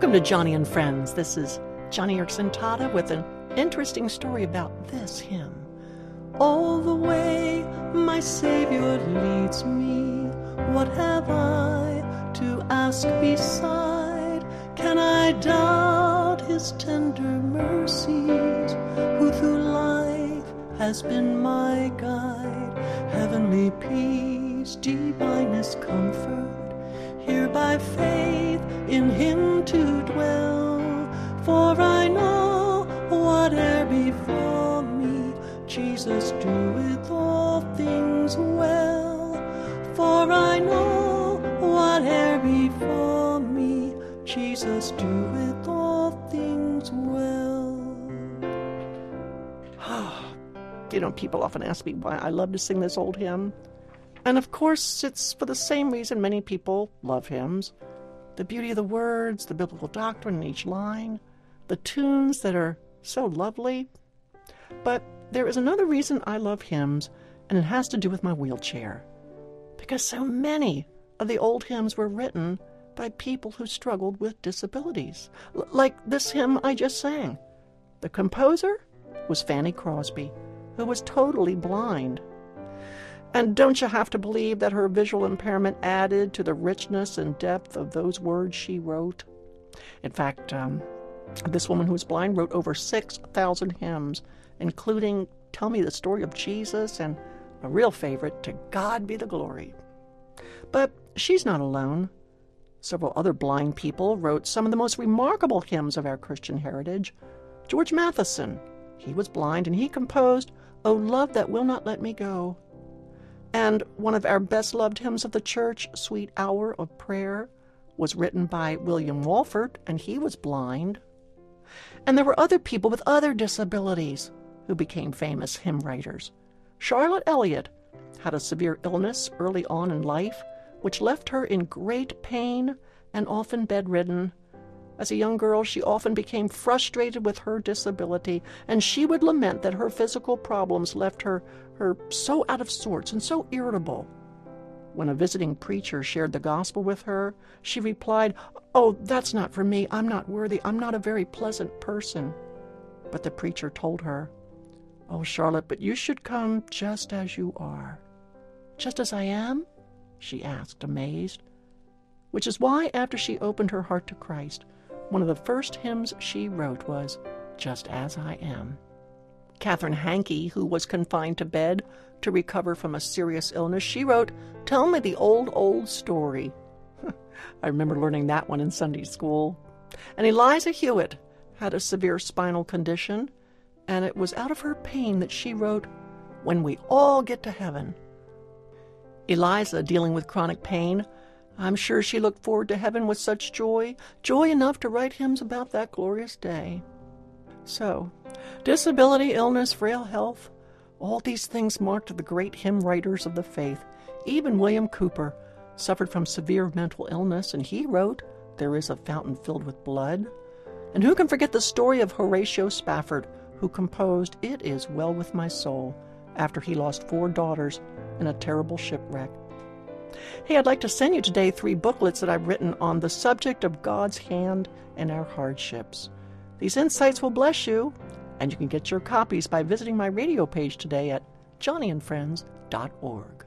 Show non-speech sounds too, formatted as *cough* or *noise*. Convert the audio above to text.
Welcome to Joni and Friends. This is Joni Eareckson Tada with an interesting story about this hymn. All the way my Savior leads me, what have I to ask beside? Can I doubt his tender mercies, who through life has been my guide? Heavenly peace, divinest comfort, here by faith in him to Jesus doeth all things well. For I know whate'er befall me, Jesus doeth all things well. *sighs* you know, people often ask me why I love to sing this old hymn. And of course, it's for the same reason many people love hymns the beauty of the words, the biblical doctrine in each line, the tunes that are so lovely. But there is another reason I love hymns, and it has to do with my wheelchair. Because so many of the old hymns were written by people who struggled with disabilities, L- like this hymn I just sang. The composer was Fanny Crosby, who was totally blind. And don't you have to believe that her visual impairment added to the richness and depth of those words she wrote? In fact, um, this woman who was blind wrote over 6,000 hymns, including Tell Me the Story of Jesus and a real favorite, To God Be the Glory. But she's not alone. Several other blind people wrote some of the most remarkable hymns of our Christian heritage. George Matheson, he was blind and he composed, O Love That Will Not Let Me Go. And one of our best loved hymns of the church, Sweet Hour of Prayer, was written by William Walford, and he was blind. And there were other people with other disabilities who became famous hymn writers. Charlotte Elliott had a severe illness early on in life, which left her in great pain and often bedridden. As a young girl, she often became frustrated with her disability, and she would lament that her physical problems left her her so out of sorts and so irritable. When a visiting preacher shared the gospel with her, she replied, Oh, that's not for me. I'm not worthy. I'm not a very pleasant person. But the preacher told her, Oh, Charlotte, but you should come just as you are. Just as I am? she asked, amazed. Which is why, after she opened her heart to Christ, one of the first hymns she wrote was, Just as I am. Catherine Hankey, who was confined to bed to recover from a serious illness, she wrote, Tell me the old, old story. *laughs* I remember learning that one in Sunday school. And Eliza Hewitt had a severe spinal condition, and it was out of her pain that she wrote, When we all get to heaven. Eliza, dealing with chronic pain, I'm sure she looked forward to heaven with such joy, joy enough to write hymns about that glorious day. So, disability, illness, frail health, all these things marked the great hymn writers of the faith. Even William Cowper suffered from severe mental illness, and he wrote, There is a fountain filled with blood. And who can forget the story of Horatio Spafford, who composed It Is Well With My Soul after he lost four daughters in a terrible shipwreck? Hey, I'd like to send you today three booklets that I've written on the subject of God's hand in our hardships. These insights will bless you, and you can get your copies by visiting my radio page today at joniandfriends.org.